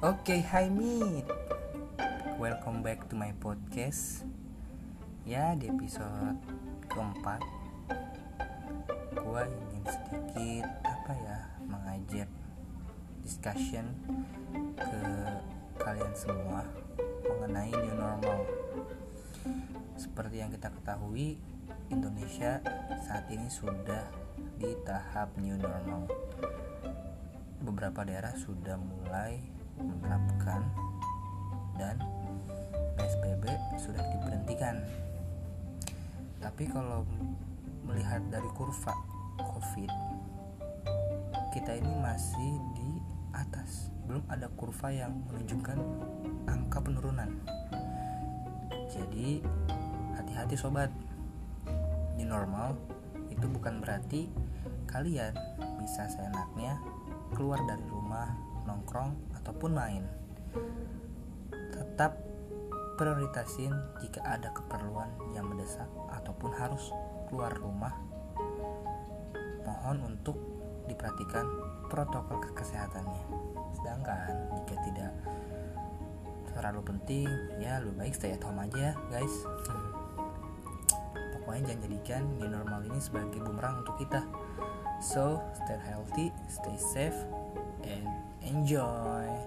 Oke, hai Meet. Welcome back to my podcast. Ya, di episode keempat, gua ingin sedikit apa ya mengajak discussion ke kalian semua mengenai new normal. Seperti yang kita ketahui, Indonesia saat ini sudah di tahap new normal beberapa daerah sudah mulai menerapkan dan PSBB sudah diberhentikan. Tapi kalau melihat dari kurva COVID, kita ini masih di atas. Belum ada kurva yang menunjukkan angka penurunan. Jadi hati-hati sobat. Di normal itu bukan berarti kalian bisa seenaknya keluar dari rumah, nongkrong, ataupun main. Tetap prioritasin jika ada keperluan yang mendesak ataupun harus keluar rumah. Mohon untuk diperhatikan protokol kesehatannya. Sedangkan jika tidak terlalu penting, ya lebih baik stay at home aja, guys. Pokoknya jangan jadikan new normal ini sebagai bumerang untuk kita. So, stay healthy, stay safe, enjoy.